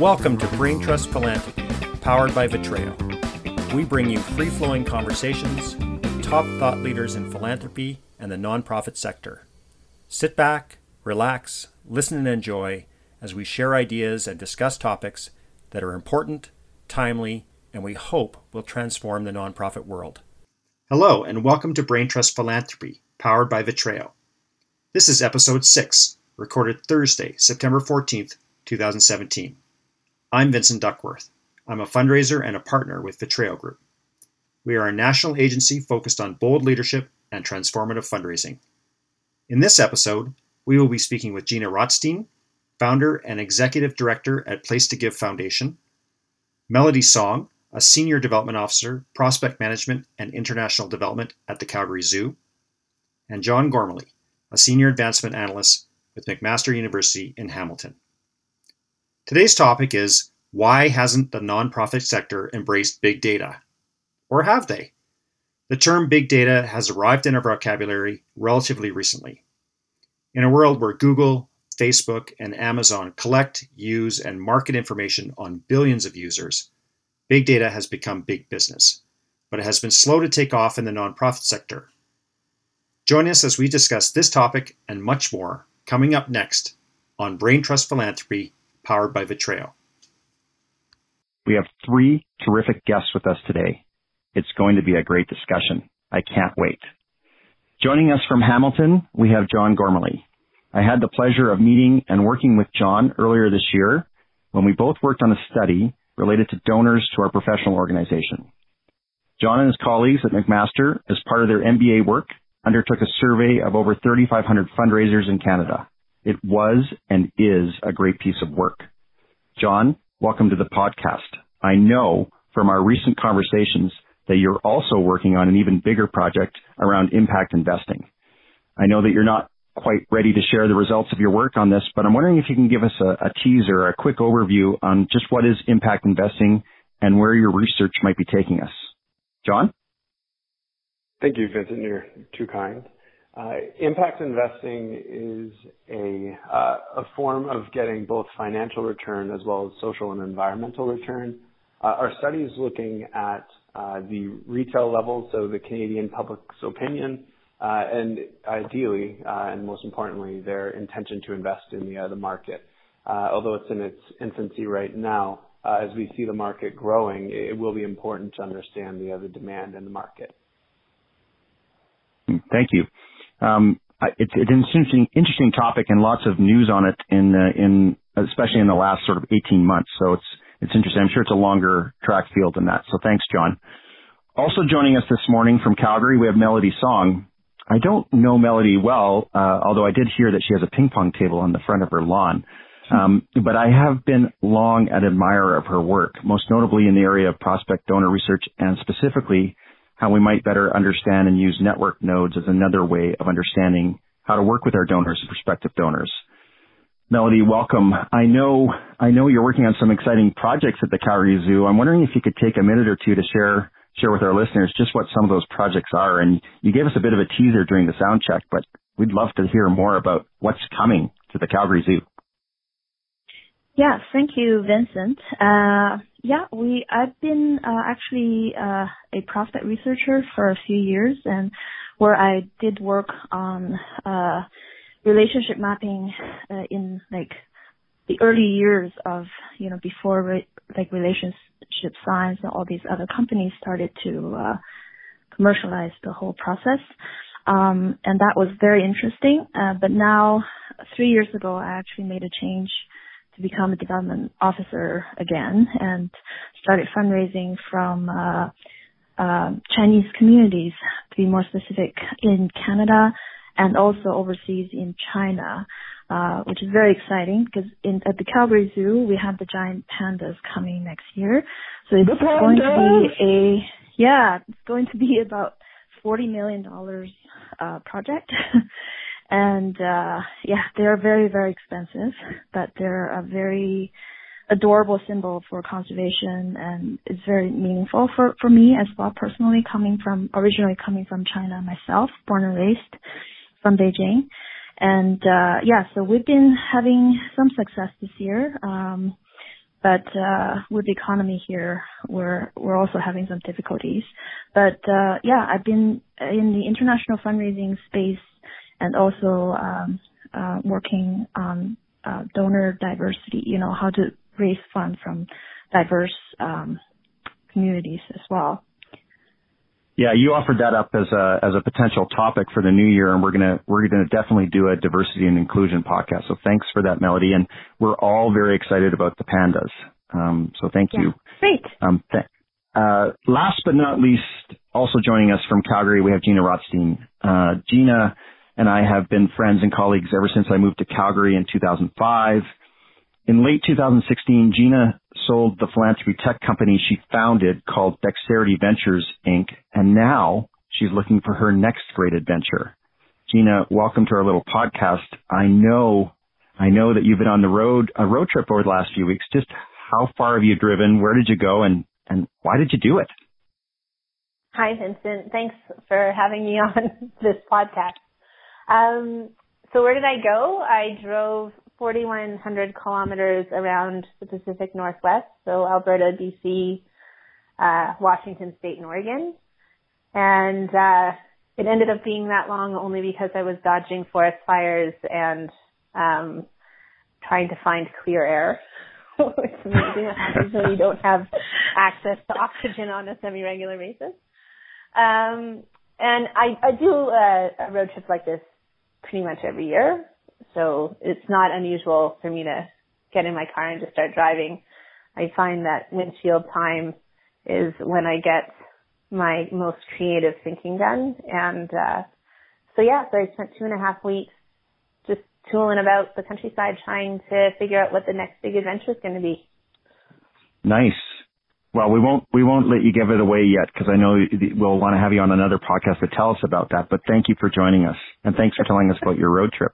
Welcome to Brain Trust Philanthropy, powered by Vitreo. We bring you free flowing conversations with top thought leaders in philanthropy and the nonprofit sector. Sit back, relax, listen, and enjoy as we share ideas and discuss topics that are important, timely, and we hope will transform the nonprofit world. Hello, and welcome to Brain Trust Philanthropy, powered by Vitreo. This is episode 6, recorded Thursday, September 14th, 2017. I'm Vincent Duckworth. I'm a fundraiser and a partner with Vitreo Group. We are a national agency focused on bold leadership and transformative fundraising. In this episode, we will be speaking with Gina Rotstein, founder and executive director at Place to Give Foundation, Melody Song, a senior development officer, prospect management and international development at the Calgary Zoo, and John Gormley, a senior advancement analyst with McMaster University in Hamilton. Today's topic is why hasn't the nonprofit sector embraced big data? Or have they? The term big data has arrived in our vocabulary relatively recently. In a world where Google, Facebook, and Amazon collect, use, and market information on billions of users, big data has become big business, but it has been slow to take off in the nonprofit sector. Join us as we discuss this topic and much more coming up next on Brain Trust Philanthropy powered by Vitreo. We have three terrific guests with us today. It's going to be a great discussion. I can't wait. Joining us from Hamilton, we have John Gormley. I had the pleasure of meeting and working with John earlier this year when we both worked on a study related to donors to our professional organization. John and his colleagues at McMaster, as part of their MBA work, undertook a survey of over 3,500 fundraisers in Canada. It was and is a great piece of work. John, welcome to the podcast. I know from our recent conversations that you're also working on an even bigger project around impact investing. I know that you're not quite ready to share the results of your work on this, but I'm wondering if you can give us a, a teaser, a quick overview on just what is impact investing and where your research might be taking us. John? Thank you, Vincent. You're too kind. Uh, impact investing is a, uh, a form of getting both financial return as well as social and environmental return. Uh, our study is looking at uh, the retail level, so the Canadian public's opinion, uh, and ideally, uh, and most importantly, their intention to invest in the, the market. although it's in its infancy right now, as we see the market growing, it will be important to understand the, the demand in the market. Thank you. Um, it's, it's an interesting, interesting topic and lots of news on it in, uh, in, especially in the last sort of 18 months. So it's, it's interesting. I'm sure it's a longer track field than that. So thanks, John. Also joining us this morning from Calgary, we have Melody Song. I don't know Melody well, uh, although I did hear that she has a ping pong table on the front of her lawn. Um, but I have been long an admirer of her work, most notably in the area of prospect donor research and specifically how we might better understand and use network nodes as another way of understanding how to work with our donors and prospective donors. Melody, welcome. I know, I know you're working on some exciting projects at the Calgary Zoo. I'm wondering if you could take a minute or two to share, share with our listeners just what some of those projects are. And you gave us a bit of a teaser during the sound check, but we'd love to hear more about what's coming to the Calgary Zoo. Yeah, thank you, Vincent. Uh, yeah, we I've been uh, actually uh, a prospect researcher for a few years, and where I did work on uh, relationship mapping uh, in like the early years of you know before re- like relationship science and all these other companies started to uh, commercialize the whole process. Um, and that was very interesting. Uh, but now, three years ago, I actually made a change to become a development officer again and started fundraising from uh, uh, Chinese communities, to be more specific, in Canada and also overseas in China, uh, which is very exciting because in, at the Calgary Zoo we have the giant pandas coming next year, so it's going to be a yeah, it's going to be about forty million dollars uh, project. and uh yeah they're very very expensive but they're a very adorable symbol for conservation and it's very meaningful for for me as well personally coming from originally coming from china myself born and raised from beijing and uh yeah so we've been having some success this year um but uh, with the economy here, we're we're also having some difficulties. But uh, yeah, I've been in the international fundraising space and also um, uh, working on uh, donor diversity. You know how to raise funds from diverse um, communities as well. Yeah, you offered that up as a as a potential topic for the new year, and we're gonna we're gonna definitely do a diversity and inclusion podcast. So thanks for that, Melody, and we're all very excited about the pandas. Um, so thank yeah. you. Great. Um, th- uh, last but not least, also joining us from Calgary, we have Gina Rotstein. Uh, Gina and I have been friends and colleagues ever since I moved to Calgary in 2005. In late 2016, Gina sold the philanthropy tech company she founded called Dexterity Ventures Inc. And now she's looking for her next great adventure. Gina, welcome to our little podcast. I know, I know that you've been on the road, a road trip over the last few weeks. Just how far have you driven? Where did you go? And, and why did you do it? Hi, Vincent. Thanks for having me on this podcast. Um, so where did I go? I drove 4,100 kilometers around the Pacific Northwest, so Alberta, BC, uh, Washington State, and Oregon. And uh, it ended up being that long only because I was dodging forest fires and um, trying to find clear air. It's amazing how you don't have access to oxygen on a semi-regular basis. Um, and I, I do a, a road trip like this pretty much every year. So it's not unusual for me to get in my car and just start driving. I find that windshield time is when I get my most creative thinking done. And, uh, so yeah, so I spent two and a half weeks just tooling about the countryside trying to figure out what the next big adventure is going to be. Nice. Well, we won't we won't let you give it away yet because I know we'll want to have you on another podcast to tell us about that. But thank you for joining us and thanks for telling us about your road trip.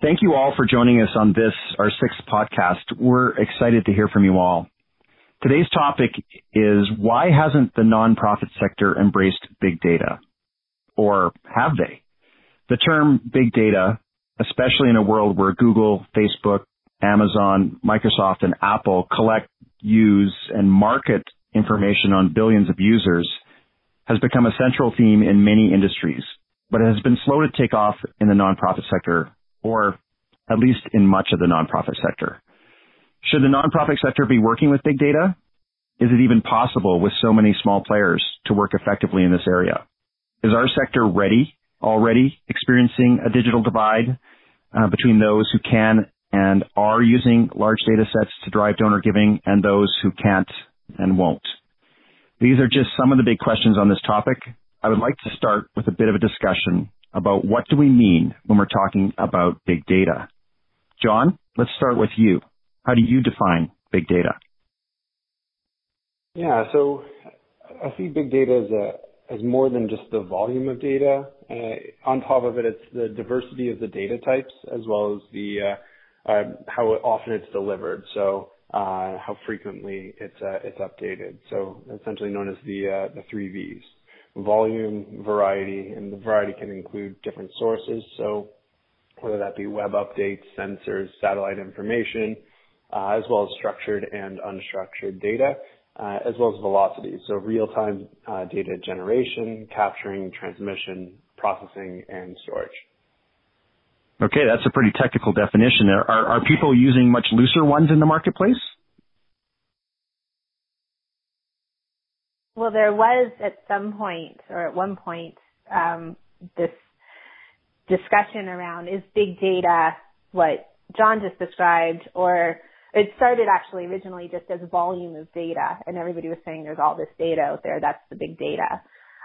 Thank you all for joining us on this, our sixth podcast. We're excited to hear from you all. Today's topic is why hasn't the nonprofit sector embraced big data? Or have they? The term big data, especially in a world where Google, Facebook, Amazon, Microsoft, and Apple collect, use, and market information on billions of users, has become a central theme in many industries, but it has been slow to take off in the nonprofit sector or at least in much of the nonprofit sector. Should the nonprofit sector be working with big data? Is it even possible with so many small players to work effectively in this area? Is our sector ready, already experiencing a digital divide uh, between those who can and are using large data sets to drive donor giving and those who can't and won't? These are just some of the big questions on this topic. I would like to start with a bit of a discussion about what do we mean when we're talking about big data. John, let's start with you. How do you define big data? Yeah, so I see big data as a as more than just the volume of data. Uh, on top of it, it's the diversity of the data types as well as the uh, how often it's delivered. So uh, how frequently it's uh, it's updated. So essentially known as the uh, the three V's volume, variety, and the variety can include different sources. So whether that be web updates, sensors, satellite information, uh, as well as structured and unstructured data, uh, as well as velocity. So real-time uh, data generation, capturing, transmission, processing, and storage. Okay, that's a pretty technical definition. Are, are people using much looser ones in the marketplace? Well, there was at some point, or at one point, um, this discussion around is big data what John just described, or it started actually originally just as volume of data, and everybody was saying there's all this data out there, that's the big data.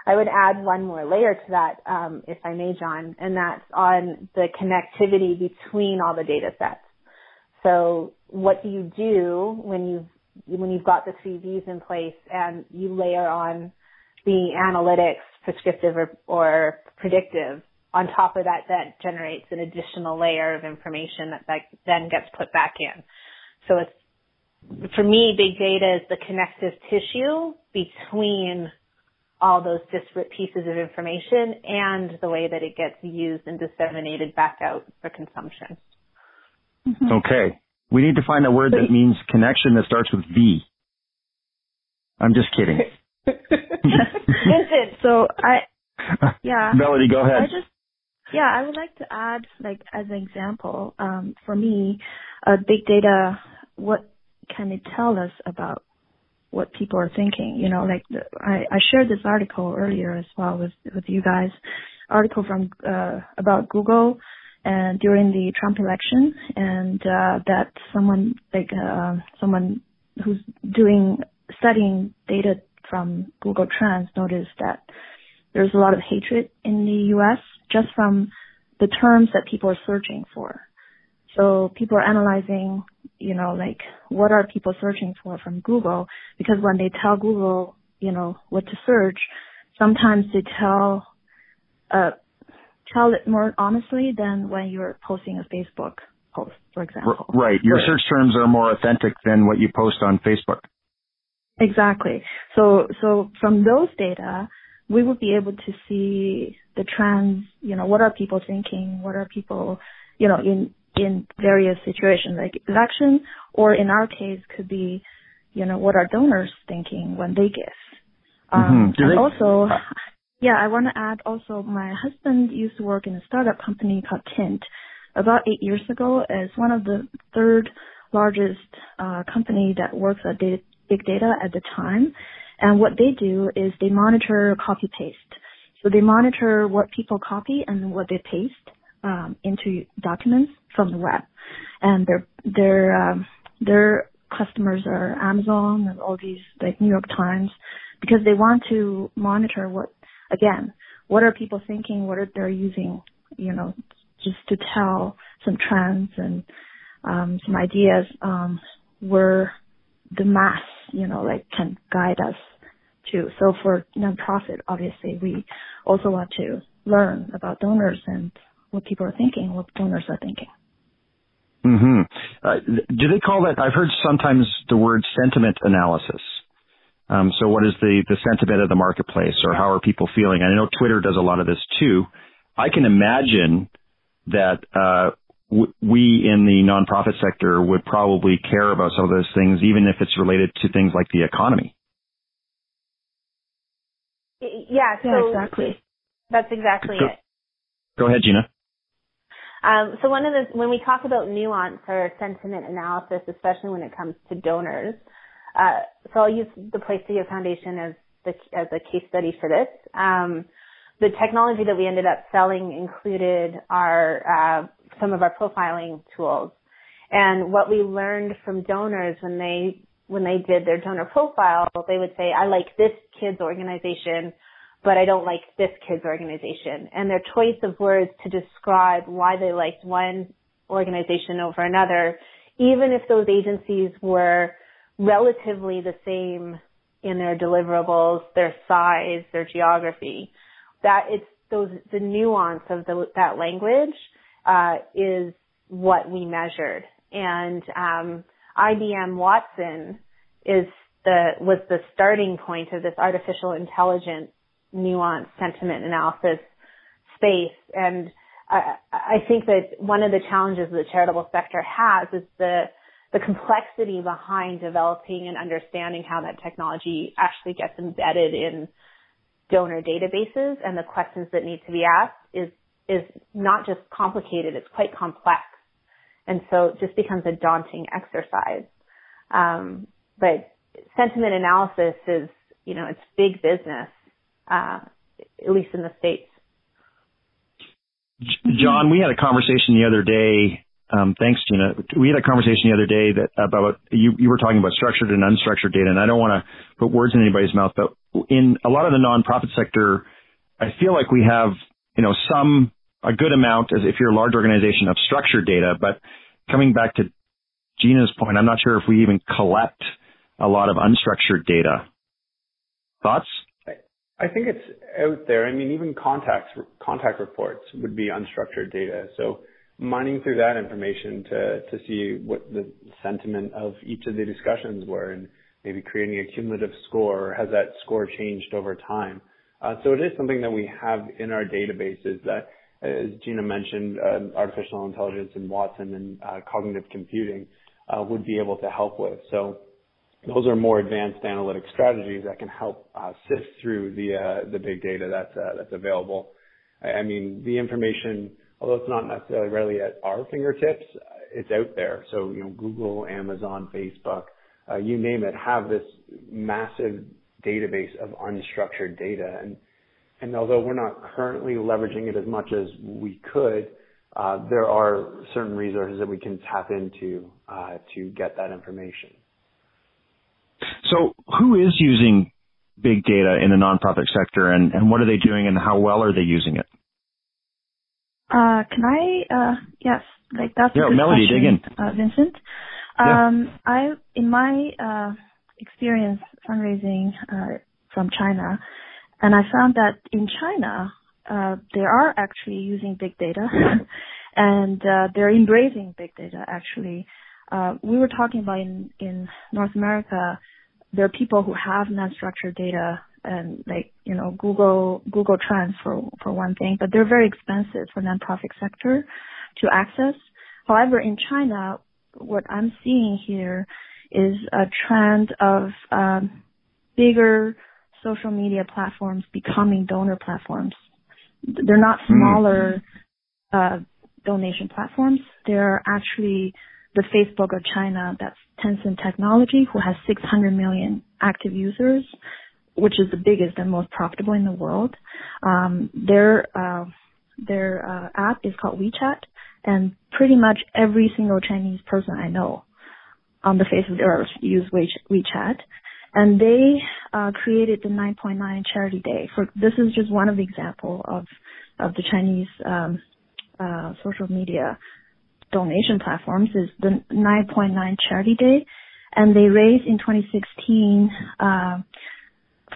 I would add one more layer to that, um, if I may, John, and that's on the connectivity between all the data sets. So what do you do when you've when you've got the three V's in place and you layer on the analytics, prescriptive or, or predictive, on top of that, that generates an additional layer of information that, that then gets put back in. So it's, for me, big data is the connective tissue between all those disparate pieces of information and the way that it gets used and disseminated back out for consumption. Mm-hmm. Okay. We need to find a word that means connection that starts with V. I'm just kidding. Vincent. So I, yeah. Melody, go I ahead. just, yeah, I would like to add, like, as an example, um, for me, uh, big data, what can it tell us about what people are thinking? You know, like, the, I, I shared this article earlier as well with, with you guys, article from, uh, about Google and during the Trump election and, uh, that someone, like, uh, someone who's doing, studying data from Google Trends noticed that there's a lot of hatred in the US just from the terms that people are searching for. So people are analyzing, you know, like what are people searching for from Google? Because when they tell Google, you know, what to search, sometimes they tell, uh, tell it more honestly than when you're posting a Facebook post, for example. Right. Your search terms are more authentic than what you post on Facebook. Exactly. So, so from those data, we would be able to see the trends, you know, what are people thinking? What are people, you know, in, in various situations like election or in our case could be, you know, what are donors thinking when they give? Um, Mhm. And also, yeah, I want to add also my husband used to work in a startup company called Tynt about eight years ago as one of the third largest uh, company that works at data, big data at the time. And what they do is they monitor copy paste. So they monitor what people copy and what they paste um, into documents from the web. And their their um, their customers are Amazon and all these like New York Times because they want to monitor what again what are people thinking, what are they're using, you know, just to tell some trends and um, some ideas um, where the mass, you know, like can guide us to. So for nonprofit, obviously, we also want to learn about donors and what people are thinking, what donors are thinking. hmm Uh, do they call that? I've heard sometimes the word sentiment analysis. Um, so, what is the the sentiment of the marketplace, or how are people feeling? I know Twitter does a lot of this too. I can imagine that uh, w- we in the nonprofit sector would probably care about some of those things, even if it's related to things like the economy. Yeah, so Yeah, exactly. that's exactly Go- it. Go ahead, Gina. Um, so one of the when we talk about nuance or sentiment analysis, especially when it comes to donors, uh, so I'll use the Place to Give Foundation as the as a case study for this. Um, the technology that we ended up selling included our uh, some of our profiling tools, and what we learned from donors when they when they did their donor profile, they would say, "I like this kid's organization." But I don't like this kid's organization. And their choice of words to describe why they liked one organization over another, even if those agencies were relatively the same in their deliverables, their size, their geography, that it's those, the nuance of the, that language, uh, is what we measured. And, um, IBM Watson is the, was the starting point of this artificial intelligence nuanced sentiment analysis space. And I, I think that one of the challenges the charitable sector has is the the complexity behind developing and understanding how that technology actually gets embedded in donor databases and the questions that need to be asked is is not just complicated, it's quite complex. And so it just becomes a daunting exercise. Um, but sentiment analysis is, you know, it's big business uh, at least in the states. John, we had a conversation the other day. Um, thanks, Gina. We had a conversation the other day that about you. You were talking about structured and unstructured data, and I don't want to put words in anybody's mouth, but in a lot of the nonprofit sector, I feel like we have you know some a good amount, as if you're a large organization, of structured data. But coming back to Gina's point, I'm not sure if we even collect a lot of unstructured data. Thoughts? I think it's out there. I mean, even contacts, contact reports would be unstructured data. So mining through that information to, to see what the sentiment of each of the discussions were and maybe creating a cumulative score. or Has that score changed over time? Uh, so it is something that we have in our databases that, as Gina mentioned, uh, artificial intelligence and Watson and uh, cognitive computing uh, would be able to help with. So those are more advanced analytic strategies that can help uh, sift through the uh, the big data that's uh, that's available. I, I, mean, the information, although it's not necessarily readily at our fingertips, it's out there. So you know, Google, Amazon, Facebook, uh, you name it, have this massive database of unstructured data, and and although we're not currently leveraging it as much as we could, uh, there are certain resources that we can tap into uh, to get that information. So who is using big data in the nonprofit sector and, and what are they doing and how well are they using it? Uh, can I, uh, yes, like that's yeah, a good Melody, question, dig in. Uh, Vincent. Um, yeah. I, in my, uh, experience fundraising, uh, from China, and I found that in China, uh, they are actually using big data and, uh, they're embracing big data actually. Uh, we were talking about in, in North America, there are people who have non-structured data and like, you know, Google, Google Trends for, for one thing, but they're very expensive for nonprofit sector to access. However, in China, what I'm seeing here is a trend of um, bigger social media platforms becoming donor platforms. They're not hmm. smaller mm. uh, donation platforms. They're actually the Facebook of China, that's Tencent Technology, who has 600 million active users, which is the biggest and most profitable in the world. Um, their uh, their uh, app is called WeChat, and pretty much every single Chinese person I know on the face of the earth use WeChat. And they uh, created the 9.9 Charity Day. For this is just one of the example of of the Chinese um, uh, social media donation platforms is the 9.9 Charity Day, and they raised in 2016 uh,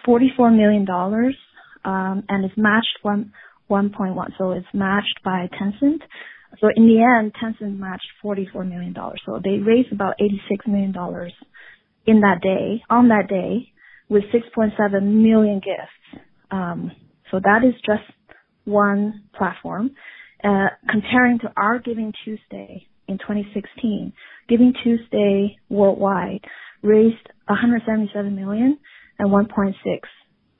44 million dollars, um, and it's matched one 1.1. So it's matched by Tencent. So in the end, Tencent matched 44 million dollars. So they raised about 86 million dollars in that day, on that day, with 6.7 million gifts. Um, so that is just one platform. Uh, comparing to our Giving Tuesday in 2016, Giving Tuesday worldwide raised 177 million and 1.6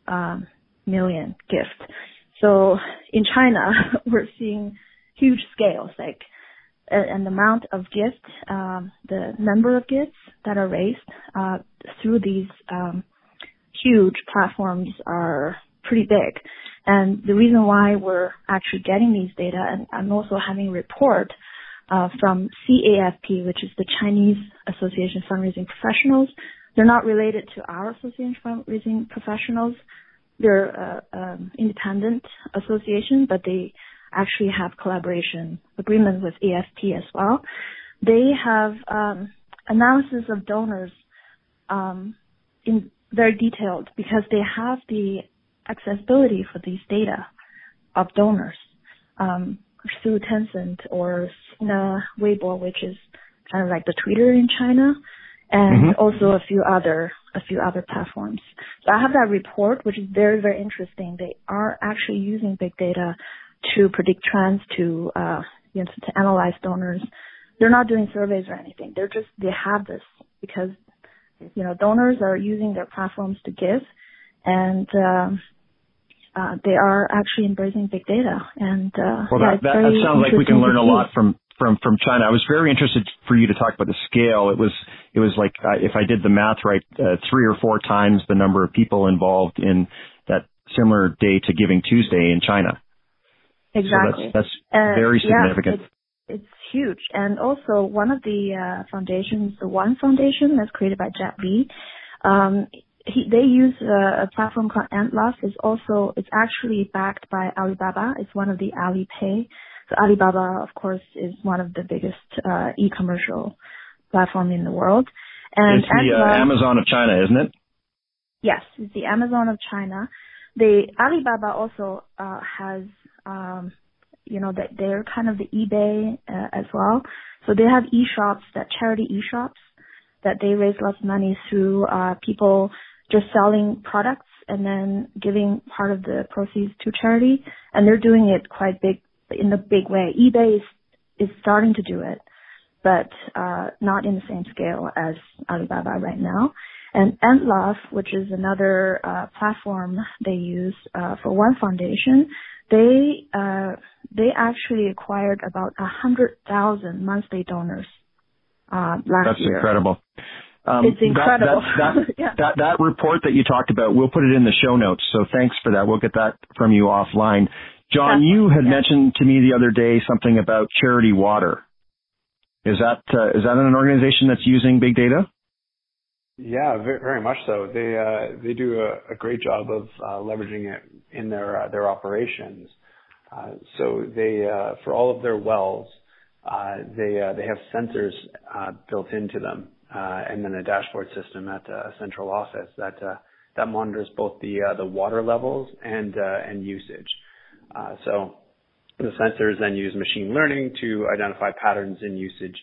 um, million gifts. So in China, we're seeing huge scales, like an amount of gifts, um, the number of gifts that are raised uh, through these um, huge platforms are pretty big. And the reason why we're actually getting these data, and I'm also having a report uh, from CAFP, which is the Chinese Association of Fundraising Professionals. They're not related to our Association of Fundraising Professionals. They're uh, um, independent association, but they actually have collaboration agreement with AFP as well. They have um, analysis of donors um, in very detailed because they have the accessibility for these data of donors um, through Tencent or Sina Weibo, which is kind of like the Twitter in China, and mm-hmm. also a few other a few other platforms. So I have that report, which is very very interesting. They are actually using big data to predict trends, to uh, you know, to analyze donors. They're not doing surveys or anything. They're just they have this because you know donors are using their platforms to give, and um, uh, they are actually embracing big data. And uh, well, yeah, that, that, that sounds like we can learn a lot from from from China. I was very interested for you to talk about the scale. It was it was like uh, if I did the math right, uh, three or four times the number of people involved in that similar day to Giving Tuesday in China. Exactly. So that's, that's uh, very significant. Yeah, it's, it's huge. And also one of the uh, foundations, the One Foundation that's created by Jet Li, um, he, they use a, a platform called Antlas. It's also, it's actually backed by Alibaba. It's one of the Alipay. So Alibaba, of course, is one of the biggest uh, e-commercial platform in the world. And it's the uh, Amazon of China, isn't it? Yes, it's the Amazon of China. The Alibaba also uh, has, um, you know, that they're kind of the eBay uh, as well. So they have e-shops, that charity e-shops, that they raise lots of money through uh, people just selling products and then giving part of the proceeds to charity. And they're doing it quite big in a big way. eBay is is starting to do it. but uh, not in the same scale as Alibaba right now. And Antlove, which is another uh, platform they use uh, for one foundation, they uh, they actually acquired about a hundred thousand monthly donors uh, last That's year. That's incredible. Um, it's incredible. That, that, that, yeah. that, that report that you talked about, we'll put it in the show notes. So thanks for that. We'll get that from you offline. John, you had yeah. mentioned to me the other day something about Charity Water. Is that uh, is that an organization that's using big data? Yeah, very, very much so. They uh, they do a, a, great job of uh, leveraging it in their uh, their operations. Uh, so they uh, for all of their wells, they they have sensors built into them, and then a dashboard system at a central office that that monitors both the the water levels and and usage. so the sensors then use machine learning to identify patterns in usage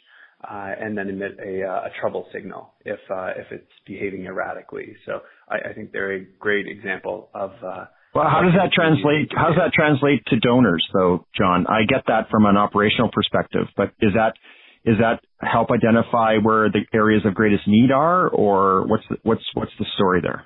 uh, and then emit a, uh, a trouble signal if uh, if it's behaving erratically. So I, I, think they're a great example of. Uh, well, how does that translate? How does that translate to donors, though, John? I get that from an operational perspective, but is that is that help identify where the areas of greatest need are, or what's the, what's what's the story there?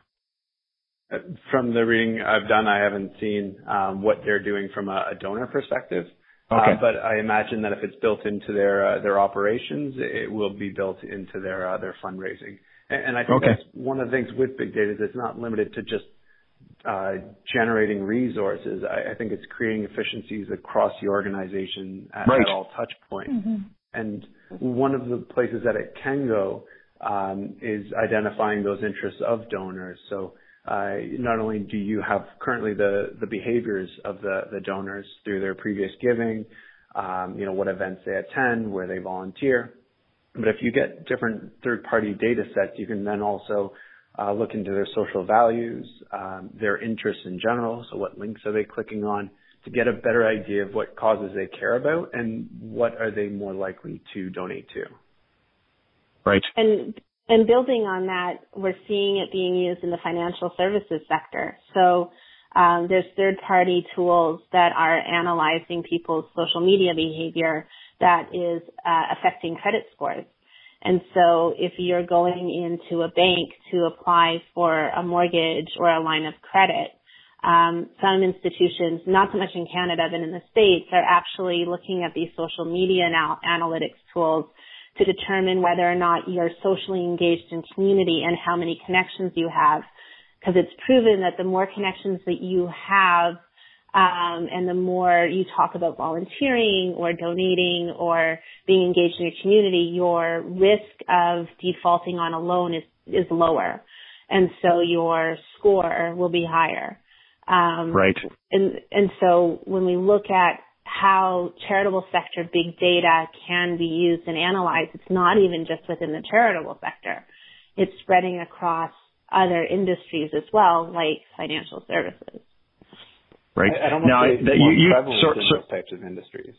From the reading I've done, I haven't seen um, what they're doing from a, a donor perspective. Uh, okay. Uh, but I imagine that if it's built into their uh, their operations, it will be built into their uh, their fundraising. And, and I think okay. that's one of the things with big data is it's not limited to just uh, generating resources. I, I, think it's creating efficiencies across the organization at, right. at all touch points. Mm-hmm. And one of the places that it can go um, is identifying those interests of donors. So uh, not only do you have currently the, the behaviors of the, the donors through their previous giving, um, you know, what events they attend, where they volunteer, but if you get different third-party data sets, you can then also uh, look into their social values, um, their interests in general. So what links are they clicking on to get a better idea of what causes they care about and what are they more likely to donate to. Right. And and building on that, we're seeing it being used in the financial services sector. So um, there's third-party tools that are analyzing people's social media behavior that is uh, affecting credit scores. And so if you're going into a bank to apply for a mortgage or a line of credit, um, some institutions, not so much in Canada but in the States, are actually looking at these social media now analytics tools to determine whether or not you're socially engaged in community and how many connections you have. Because it's proven that the more connections that you have, um, and the more you talk about volunteering or donating or being engaged in your community, your risk of defaulting on a loan is, is lower. And so your score will be higher. Um, right. And, and so when we look at how charitable sector big data can be used and analyzed. It's not even just within the charitable sector. It's spreading across other industries as well, like financial services. Right. I, I don't know now, if that you, you so, in so, those types of industries.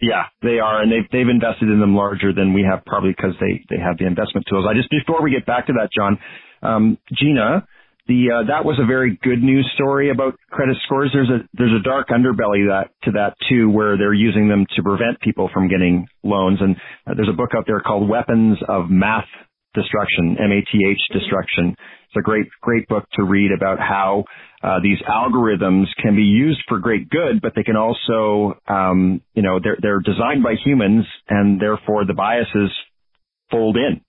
Yeah, they are, and they've they've invested in them larger than we have, probably because they they have the investment tools. I just before we get back to that, John, um, Gina, the uh, that was a very good news story about credit scores. There's a there's a dark underbelly that to that too, where they're using them to prevent people from getting loans. And uh, there's a book out there called Weapons of Math Destruction, M-A-T-H Destruction. It's a great great book to read about how uh, these algorithms can be used for great good, but they can also, um, you know, they're they're designed by humans, and therefore the biases fold in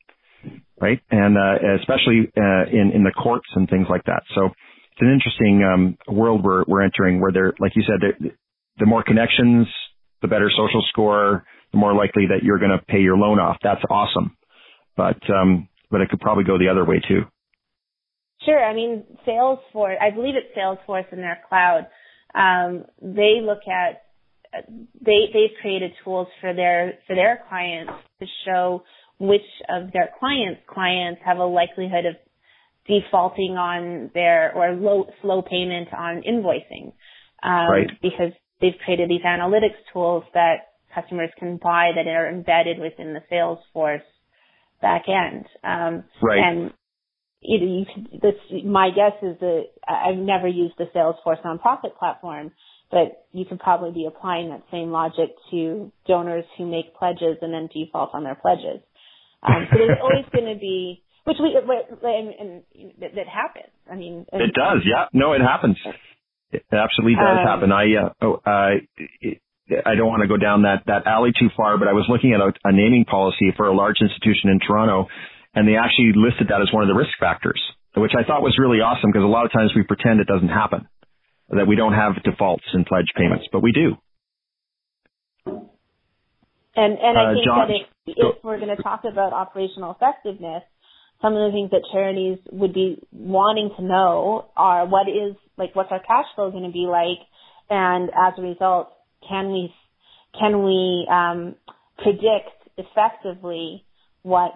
right? And uh, especially uh, in in the courts and things like that. So it's an interesting um, world we're we're entering, where there, like you said, the, more connections, the better social score, the more likely that you're going to pay your loan off. That's awesome, but um, but it could probably go the other way too. Sure. I mean, Salesforce, I believe it's Salesforce in their cloud. Um, they look at they they've created tools for their for their clients to show which of their clients' clients have a likelihood of defaulting on their or low slow payment on invoicing. Um, right. Because they've created these analytics tools that customers can buy that are embedded within the Salesforce back end. Um, right. And you know, you could, this, my guess is that I've never used the Salesforce nonprofit platform, but you could probably be applying that same logic to donors who make pledges and then default on their pledges. Um, so there's always going to be, which we, and, and, and that happens. I mean, it does. Yeah. No, it happens. It absolutely does um, happen. I, uh, oh, uh, it, I don't want to go down that, that alley too far, but I was looking at a, a naming policy for a large institution in Toronto and they actually listed that as one of the risk factors, which I thought was really awesome because a lot of times we pretend it doesn't happen, that we don't have defaults in pledge payments, but we do. And and I uh, think that if, if we're going to talk about operational effectiveness, some of the things that charities would be wanting to know are what is like what's our cash flow going to be like, and as a result, can we can we um, predict effectively what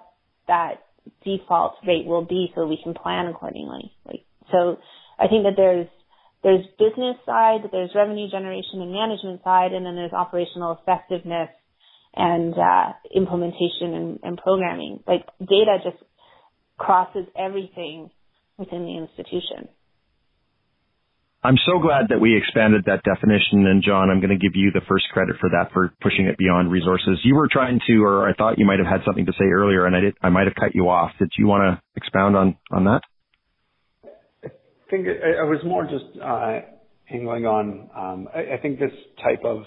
that default rate will be so we can plan accordingly. Like so, I think that there's there's business side, there's revenue generation and management side, and then there's operational effectiveness and uh, implementation and, and programming. Like data just crosses everything within the institution. I'm so glad that we expanded that definition. And John, I'm going to give you the first credit for that, for pushing it beyond resources. You were trying to, or I thought you might have had something to say earlier, and I did. I might have cut you off. Did you want to expound on on that? I think I was more just uh, angling on. Um, I, I think this type of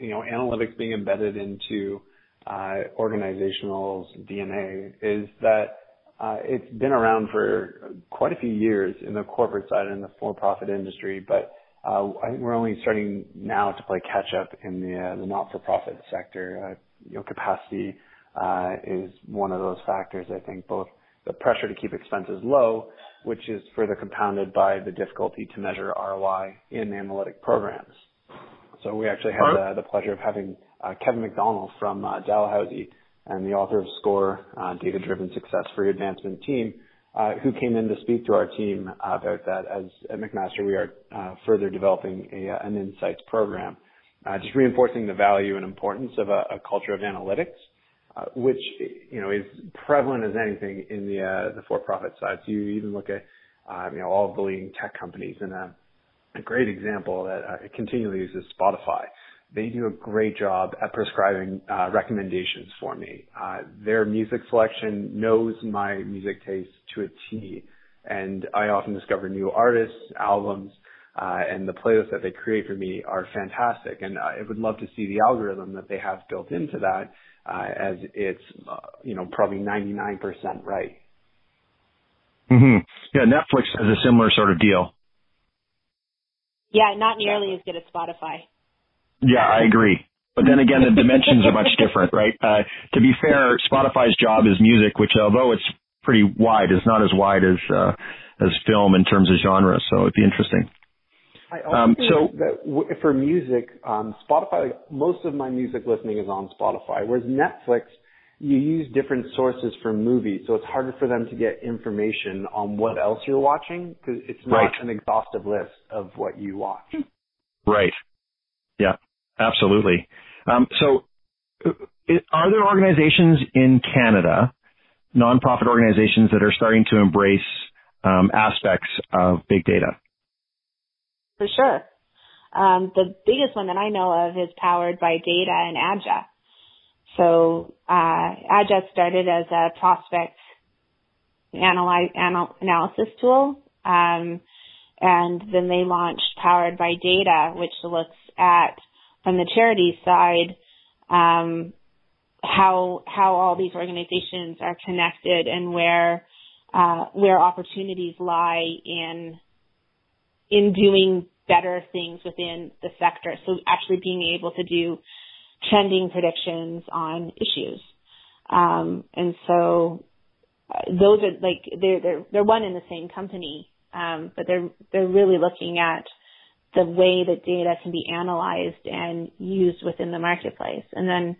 you know analytics being embedded into uh, organizational DNA is that uh, it's been around for quite a few years in the corporate side and the for-profit industry, but uh, I think we're only starting now to play catch up in the uh, the not-for-profit sector. Uh, you know, capacity uh, is one of those factors. I think both the pressure to keep expenses low, which is further compounded by the difficulty to measure ROI in analytic programs. So we actually had the, the pleasure of having uh, Kevin MacDonell from uh, Dalhousie and the author of SCORE, uh, Data Driven Success for Your Advancement Team, uh, who came in to speak to our team about that. As at McMaster, we are uh, further developing a, uh, an insights program, uh, just reinforcing the value and importance of a, a culture of analytics, uh, which you know is prevalent as anything in the the for-profit side. So you even look at you know all of the leading tech companies, and a, great example that I continually use is Spotify they do a great job at prescribing uh, recommendations for me. Uh, their music selection knows my music taste to a T, and I often discover new artists, albums, uh, and the playlists that they create for me are fantastic. And I would love to see the algorithm that they have built into that, uh, as it's uh, you know probably 99% right. Mm-hmm. Yeah, Netflix has a similar sort of deal. Yeah, not nearly as good as Spotify. Yeah, I agree. But then again, the dimensions are much different, right? Uh, to be fair, Spotify's job is music, which although it's pretty wide, is not as wide as uh, as film in terms of genre. So it'd be interesting. I also um, think so, that w- for music, um, Spotify, like, most of my music listening is on Spotify, whereas Netflix, you use different sources for movies, so it's harder for them to get information on what else you're watching because it's not right. an exhaustive list of what you watch. Right. Yeah. Absolutely. Um, so, uh, are there organizations in Canada, nonprofit organizations that are starting to embrace um, aspects of big data? For sure. Um, the biggest one that I know of is powered by data and Ajah. So uh, Ajah started as a prospect analyze, anal, analysis tool, um, and then they launched Powered by Data, which looks at from the charity side, um, how how all these organizations are connected and where uh, where opportunities lie in in doing better things within the sector. So actually being able to do trending predictions on issues. Um, and so uh, those are like they're they're they're one in the same company, um, but they're they're really looking at the way that data can be analyzed and used within the marketplace. And then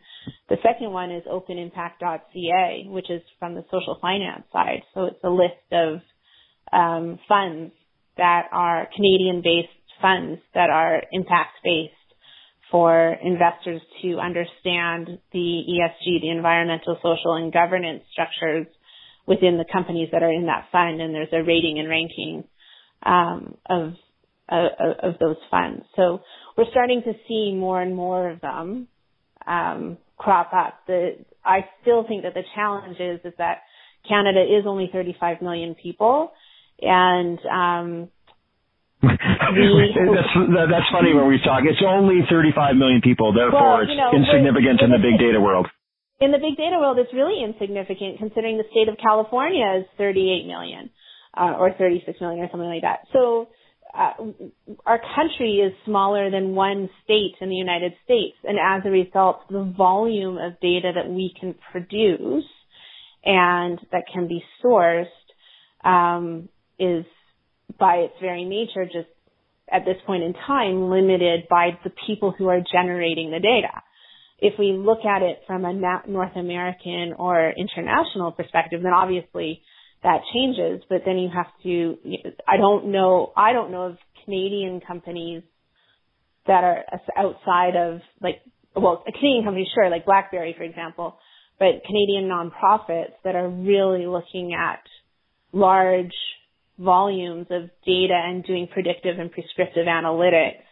the second one is openimpact.ca, which is from the social finance side. So it's a list of um, funds that are Canadian-based funds that are impact-based for investors to understand the ESG, the environmental, social, and governance structures within the companies that are in that fund. And there's a rating and ranking um, of of, of those funds. So we're starting to see more and more of them um, crop up. The I still think that the challenge is is that Canada is only 35 million people, and um, that's that's funny when we talk. It's only 35 million people, therefore well, you know, it's insignificant in the big data world. In the big data world, it's really insignificant considering the state of California is 38 million uh, or 36 million or something like that. So uh, our country is smaller than one state in the United States, and as a result, the volume of data that we can produce and that can be sourced um, is, by its very nature, just at this point in time, limited by the people who are generating the data. If we look at it from a North American or international perspective, then obviously that changes, but then you have to, I don't know, I don't know of Canadian companies that are outside of like, well, a Canadian company, sure, like BlackBerry, for example, but Canadian nonprofits that are really looking at large volumes of data and doing predictive and prescriptive analytics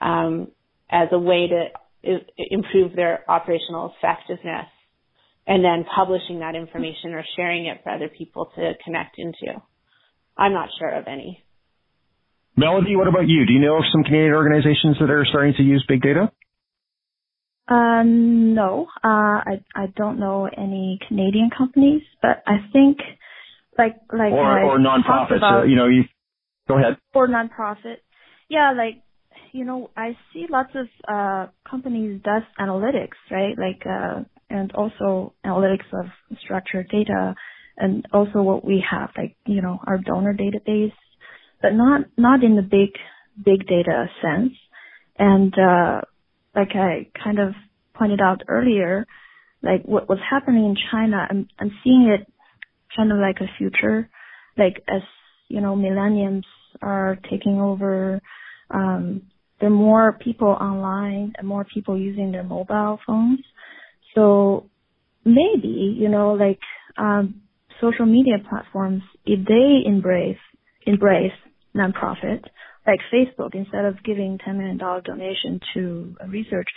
um, as a way to improve their operational effectiveness and then publishing that information or sharing it for other people to connect into. I'm not sure of any. Melody, what about you? Do you know of some Canadian organizations that are starting to use big data? Uh, no, uh, I I don't know any Canadian companies, but I think like like or or nonprofits. About, uh, you know, you go ahead. Or nonprofit, yeah, like you know, I see lots of uh companies does analytics, right? Like uh and also analytics of structured data and also what we have, like, you know, our donor database, but not, not in the big, big data sense. And, uh, like I kind of pointed out earlier, like what, what's happening in China, I'm, I'm seeing it kind of like a future, like as, you know, millennials are taking over, um, there are more people online and more people using their mobile phones. So maybe, you know, like, um, social media platforms, if they embrace, embrace nonprofit, like Facebook, instead of giving $10 million donation to research,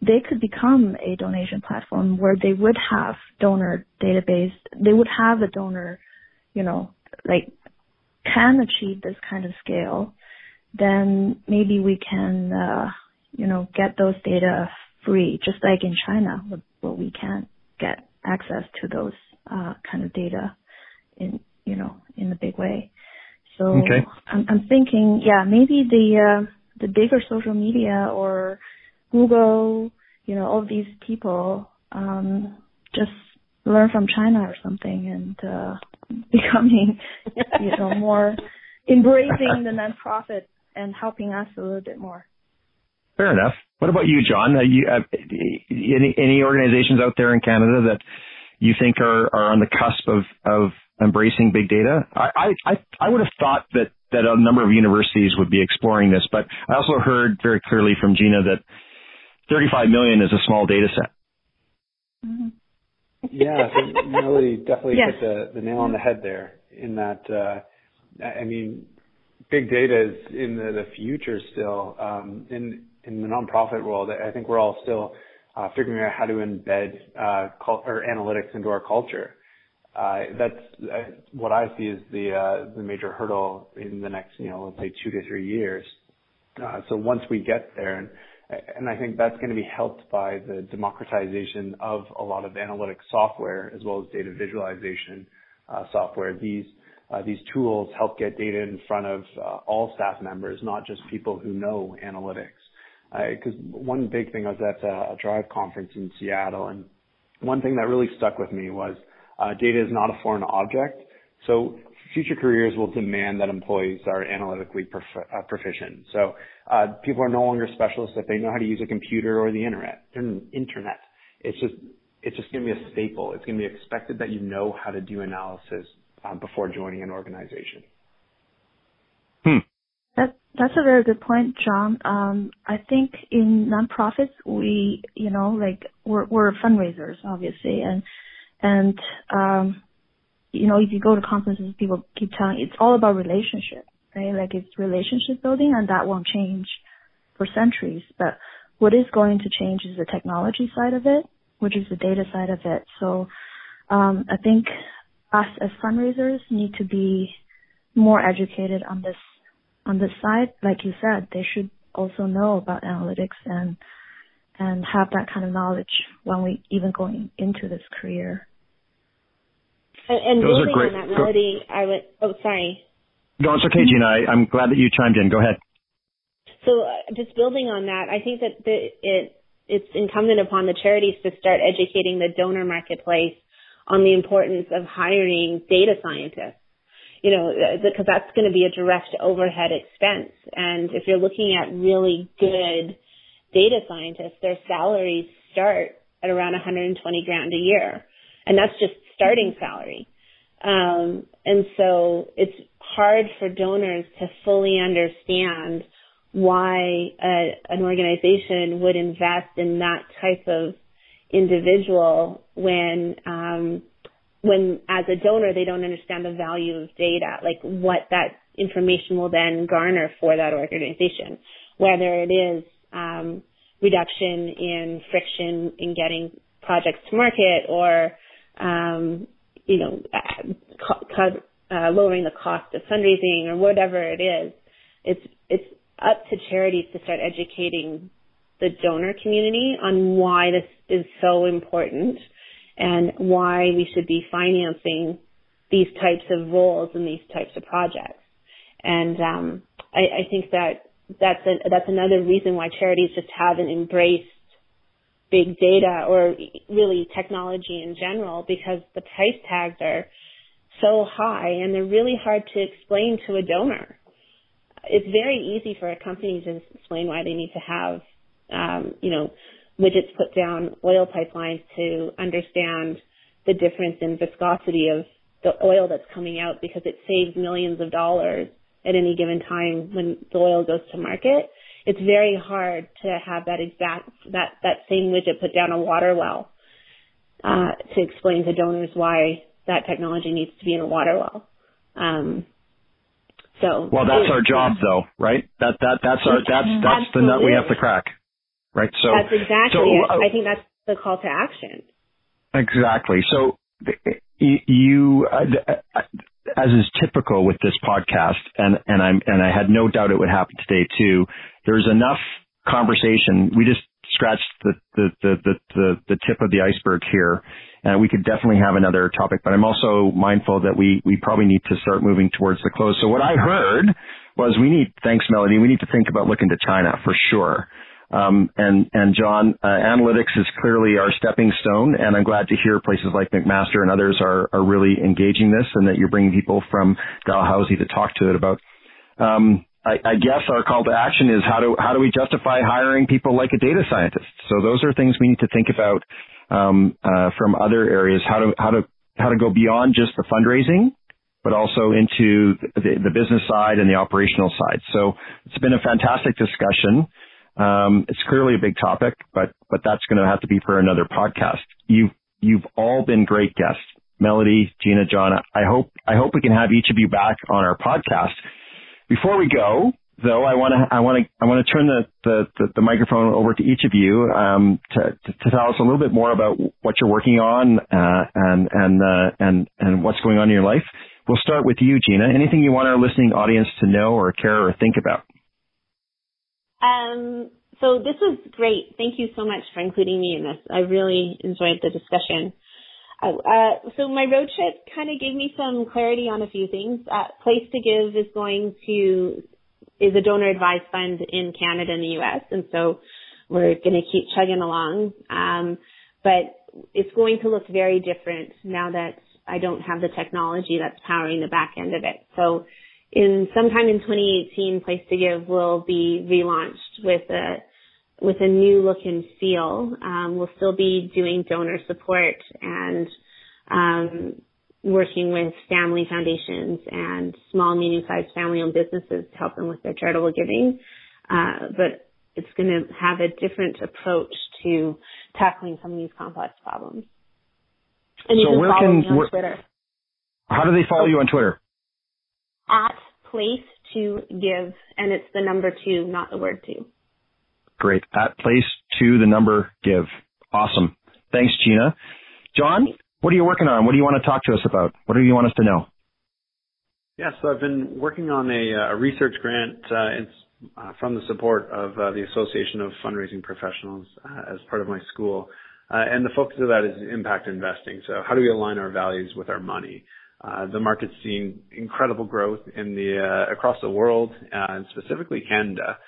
they could become a donation platform where they would have donor database, they would have a donor, you know, like can achieve this kind of scale, then maybe we can, uh, you know, get those data free, just like in China, where we can't get access to those uh, kind of data in, you know, in a big way. So okay. I'm, I'm thinking, yeah, maybe the uh, the bigger social media or Google, you know, all these people um, just learn from China or something and uh, becoming, you know, more embracing the nonprofit and helping us a little bit more. Fair enough. What about you, John? Uh, you, uh, any any organizations out there in Canada that you think are are on the cusp of of embracing big data? I I I would have thought that that a number of universities would be exploring this, but I also heard very clearly from Gina that 35 million is a small data set. Mm-hmm. Yeah, so Melody definitely yes. hit the, the nail on the head there. In that, uh, I mean, big data is in the, the future still. Um, in in the nonprofit world, I think we're all still uh, figuring out how to embed uh, cult- or analytics into our culture. Uh, that's uh, what I see as the uh, the major hurdle in the next, you know, let's say two to three years. Uh, so once we get there, and and I think that's going to be helped by the democratization of a lot of analytic software as well as data visualization uh, software. These uh, these tools help get data in front of uh, all staff members, not just people who know analytics. Because one big thing I was at a Drive conference in Seattle, and one thing that really stuck with me was data is not a foreign object. So future careers will demand that employees are analytically prof- uh, proficient. So uh, people are no longer specialists if they know how to use a computer or the internet. An internet. It's just it's just going to be a staple. It's going to be expected that you know how to do analysis um, before joining an organization. Hmm. That that's a very good point, John. Um, I think in nonprofits, we you know like we're we're fundraisers obviously, and and um, you know if you go to conferences, people keep telling it's all about relationship, right? Like it's relationship building and that won't change for centuries. But what is going to change is the technology side of it, which is the data side of it. So um, I think us as fundraisers need to be more educated on this on this side. Like you said, they should also know about analytics and and have that kind of knowledge when we even going into this career. And, and building on that melody, I would. Oh, sorry. No, it's okay, Gina. I, am glad that you chimed in. Go ahead. So, uh, just building on that, I think that the, it it's incumbent upon the charities to start educating the donor marketplace on the importance of hiring data scientists. You know, because that's going to be a direct overhead expense. And if you're looking at really good data scientists, their salaries start at around 120 grand a year. And that's just starting salary. Um, and so it's hard for donors to fully understand why a, an organization would invest in that type of individual when um, when as a donor they don't understand the value of data, like what that information will then garner for that organization, whether it is um, reduction in friction in getting projects to market or um, you know uh, uh, lowering the cost of fundraising or whatever it is. It's it's up to charities to start educating the donor community on why this is so important and why we should be financing these types of roles and these types of projects. And um, I, I think that that's a, that's another reason why charities just haven't embraced big data or really technology in general because the price tags are so high and they're really hard to explain to a donor it's very easy for a company to explain why they need to have, um, you know, widgets put down oil pipelines to understand the difference in viscosity of the oil that's coming out because it saves millions of dollars at any given time when the oil goes to market. It's very hard to have that exact that that same widget put down a water well uh, to explain to donors why that technology needs to be in a water well. Um, so well, that's our job, though, right? That that that's our that's that's the nut we have to crack, right? So that's exactly so, it. Uh, I think that's the call to action. Exactly. So you, uh, uh, as is typical with this podcast, and and I'm and I had no doubt it would happen today too. There's enough conversation. We just scratched the the the the, the, tip of the iceberg here uh, we could definitely have another topic, but I'm also mindful that we, we probably need to start moving towards the close. So what I heard was we need, thanks Melody, we need to think about looking to China for sure. Um, and, and John, uh, analytics is clearly our stepping stone, and I'm glad to hear places like McMaster and others are, are really engaging this and that you're bringing people from Dalhousie to talk to it about. Um, I, guess our call to action is how do, how do we justify hiring people like a data scientist? So those are things we need to think about um, uh, from other areas how to how to how to go beyond just the fundraising, but also into the, the business side and the operational side. So it's been a fantastic discussion. Um, it's clearly a big topic, but but that's going to have to be for another podcast. You've you've all been great guests, Melody, Gina, John. I hope I hope we can have each of you back on our podcast. Before we go, though, I want to I want to I want to turn the, the, the, the, microphone over to each of you um, to, to, to tell us a little bit more about what you're working on uh, and and uh, and and what's going on in your life. We'll start with you, Gina. Anything you want our listening audience to know or care or think about? Um, so this was great. Thank you so much for including me in this. I really enjoyed the discussion. Uh, uh so my road trip kind of gave me some clarity on a few things. Uh, Place to Give is going to is a donor advised fund in Canada and the US. And so we're going to keep chugging along. Um, but it's going to look very different now that I don't have the technology that's powering the back end of it. So in sometime in 2018, Place to Give will be relaunched with a with a new look and feel. Um, we'll still be doing donor support and um, working with family foundations and small, medium-sized family-owned businesses to help them with their charitable giving. Uh, but it's going to have a different approach to tackling some of these complex problems. And so where can where, Twitter. How do they follow you on Twitter? At place to give, and it's the number two, not the word two. Great. At place to the number give. Awesome. Thanks, Gina. John, what are you working on? What do you want to talk to us about? What do you want us to know? Yeah, so I've been working on a, a research grant uh, uh, from the support of uh, the Association of Fundraising Professionals uh, as part of my school. Uh, and the focus of that is impact investing. So how do we align our values with our money? Uh, the market's seen incredible growth in the across the world, and specifically Canada.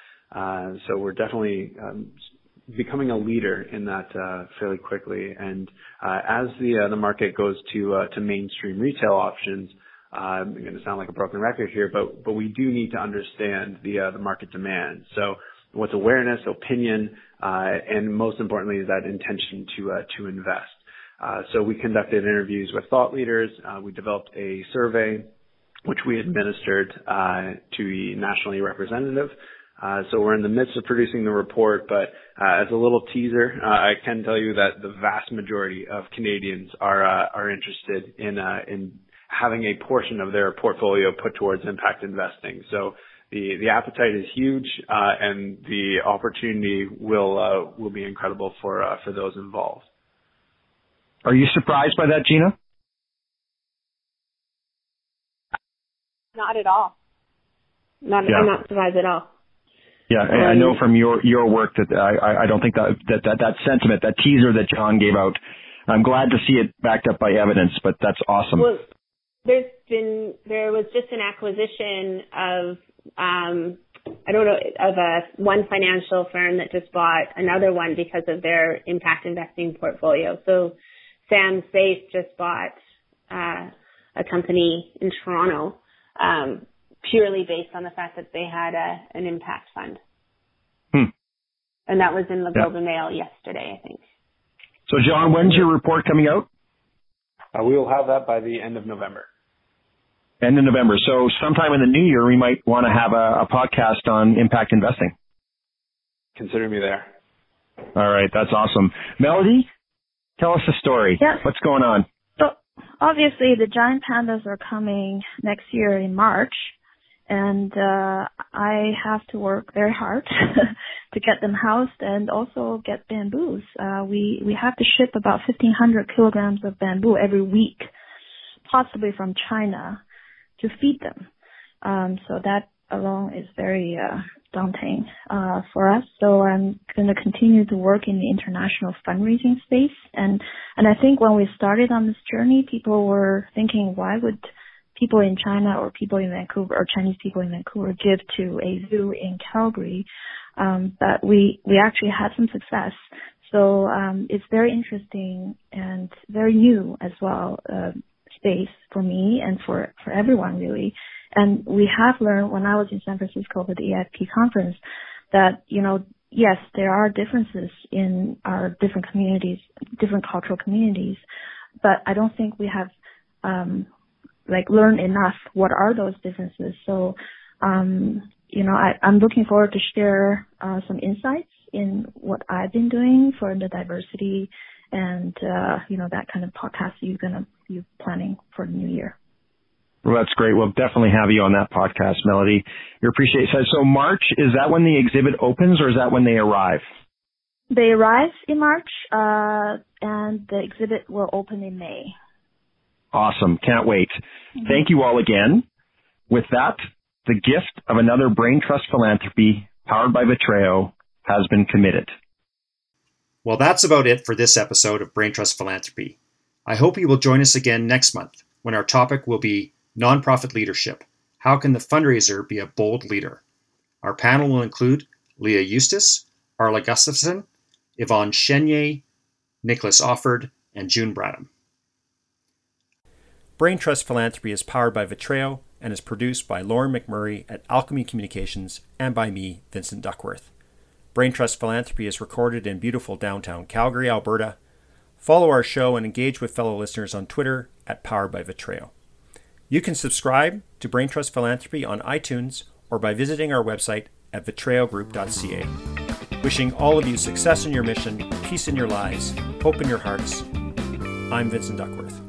So we're definitely um, becoming a leader in that uh, fairly quickly. And uh, as the uh, the market goes to to mainstream retail options, I'm going to sound like a broken record here, but but we do need to understand the uh the market demand. So what's awareness, opinion, uh and most importantly that intention to uh to invest. Uh, so we conducted interviews with thought leaders. Uh, we developed a survey, which we administered uh, to the nationally representative. Uh, so we're in the midst of producing the report, but uh, as a little teaser, uh, I can tell you that the vast majority of Canadians are uh, are interested in uh, in having a portion of their portfolio put towards impact investing. So the the appetite is huge, uh, and the opportunity will will be incredible for for those involved. Are you surprised by that, Gina? Not at all. Not, yeah. I'm not surprised at all. Yeah, um, I know from your your work that I I don't think that, that that that sentiment, that teaser that John gave out, I'm glad to see it backed up by evidence. But that's awesome. Well, there's been there was just an acquisition of um I don't know of a one financial firm that just bought another one because of their impact investing portfolio. So Sam Safe just bought uh, a company in Toronto um, purely based on the fact that they had a, an impact fund. Hmm. And that was in the Globe and Mail yesterday, I think. So, John, when's your report coming out? Uh, we will have that by the end of November. End of November. So, sometime in the new year, we might want to have a, a podcast on impact investing. Consider me there. All right, that's awesome. Melody, tell us the story. Yes. What's going on? So, obviously, the giant pandas are coming next year in March and uh, I have to work very hard to get them housed and also get bamboos. Uh, we we have to ship about 1,500 kilograms of bamboo every week, possibly from China, to feed them. Um, so that alone is very uh, daunting uh, for us. So I'm going to continue to work in the international fundraising space, and and I think when we started on this journey, people were thinking, why would people in China or people in Vancouver or Chinese people in Vancouver give to a zoo in Calgary. Um, but we, we actually had some success. So, um, it's very interesting and very new as well, uh, space for me and for, for everyone really. And we have learned when I was in San Francisco for the EIP conference that, you know, yes, there are differences in our different communities, different cultural communities, but I don't think we have um, like learn enough what are those businesses. So, um, you know, I, I'm looking forward to share uh, some insights in what I've been doing for the diversity and uh, you know that kind of podcast you're gonna you planning for the new year. Well, that's great. We'll definitely have you on that podcast, Melody. We appreciate it. So March, is that when the exhibit opens or is that when they arrive? They arrive in March, uh, and the exhibit will open in May. Awesome. Can't wait. Mm-hmm. Thank you all again. With that, the gift of another Brain Trust philanthropy powered by Vitreo has been committed. Well, that's about it for this episode of Brain Trust Philanthropy. I hope you will join us again next month when our topic will be nonprofit leadership. How can the fundraiser be a bold leader? Our panel will include Leah Eustace, Arla Gustafson, Yvonne Chenier, Nicholas Offord, and June Bradham. Brain Trust Philanthropy is powered by Vitreo and is produced by Lauren McMurray at Alchemy Communications and by me, Vincent Duckworth. Brain Trust Philanthropy is recorded in beautiful downtown Calgary, Alberta. Follow our show and engage with fellow listeners on Twitter at Powered by Vitreo. You can subscribe to Brain Trust Philanthropy on iTunes or by visiting our website at vitreogroup.ca. Wishing all of you success in your mission, peace in your lives, hope in your hearts. I'm Vincent Duckworth.